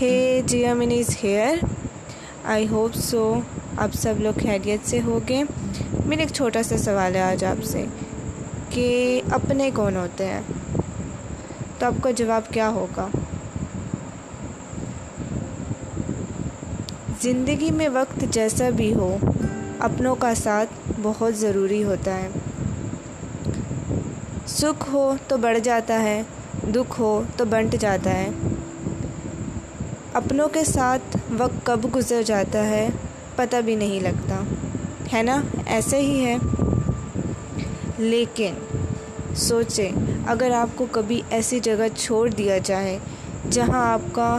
ہے جیا منیز here I hope so آپ سب لوگ خیریت سے ہوگے. میرا ایک چھوٹا سا سوال ہے آج آپ سے کہ اپنے کون ہوتے ہیں؟ تو آپ کا جواب کیا ہوگا؟ زندگی میں وقت جیسا بھی ہو، اپنوں کا ساتھ بہت ضروری ہوتا ہے۔ سکھ ہو تو بڑھ جاتا ہے، دکھ ہو تو بنٹ جاتا ہے۔ اپنوں کے ساتھ وقت کب گزر جاتا ہے پتہ بھی نہیں لگتا۔ ہے نا؟ ایسے ہی ہے۔ لیکن سوچیں، اگر آپ کو کبھی ایسی جگہ چھوڑ دیا جائے جہاں آپ کا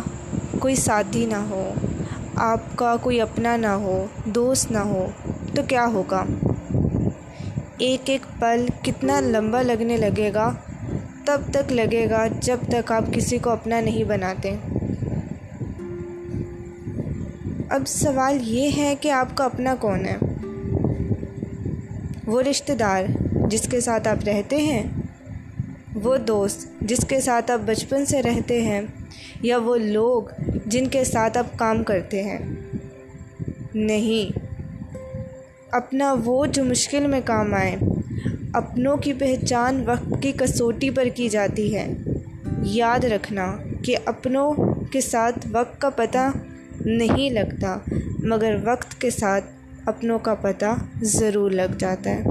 کوئی ساتھی نہ ہو، آپ کا کوئی اپنا نہ ہو، دوست نہ ہو، تو کیا ہوگا؟ ایک ایک پل کتنا لمبا لگنے لگے گا، تب تک لگے گا جب تک آپ کسی کو اپنا نہیں بناتے۔ اب سوال یہ ہے کہ آپ کا اپنا کون ہے؟ وہ رشتہ دار جس کے ساتھ آپ رہتے ہیں، وہ دوست جس کے ساتھ آپ بچپن سے رہتے ہیں، یا وہ لوگ جن کے ساتھ آپ کام کرتے ہیں؟ نہیں، اپنا وہ جو مشکل میں کام آئے، اپنوں کی پہچان وقت کی کسوٹی پر کی جاتی ہے۔ یاد رکھنا کہ اپنوں کے ساتھ وقت کا پتہ نہیں لگتا مگر وقت کے ساتھ اپنوں کا پتہ ضرور لگ جاتا ہے۔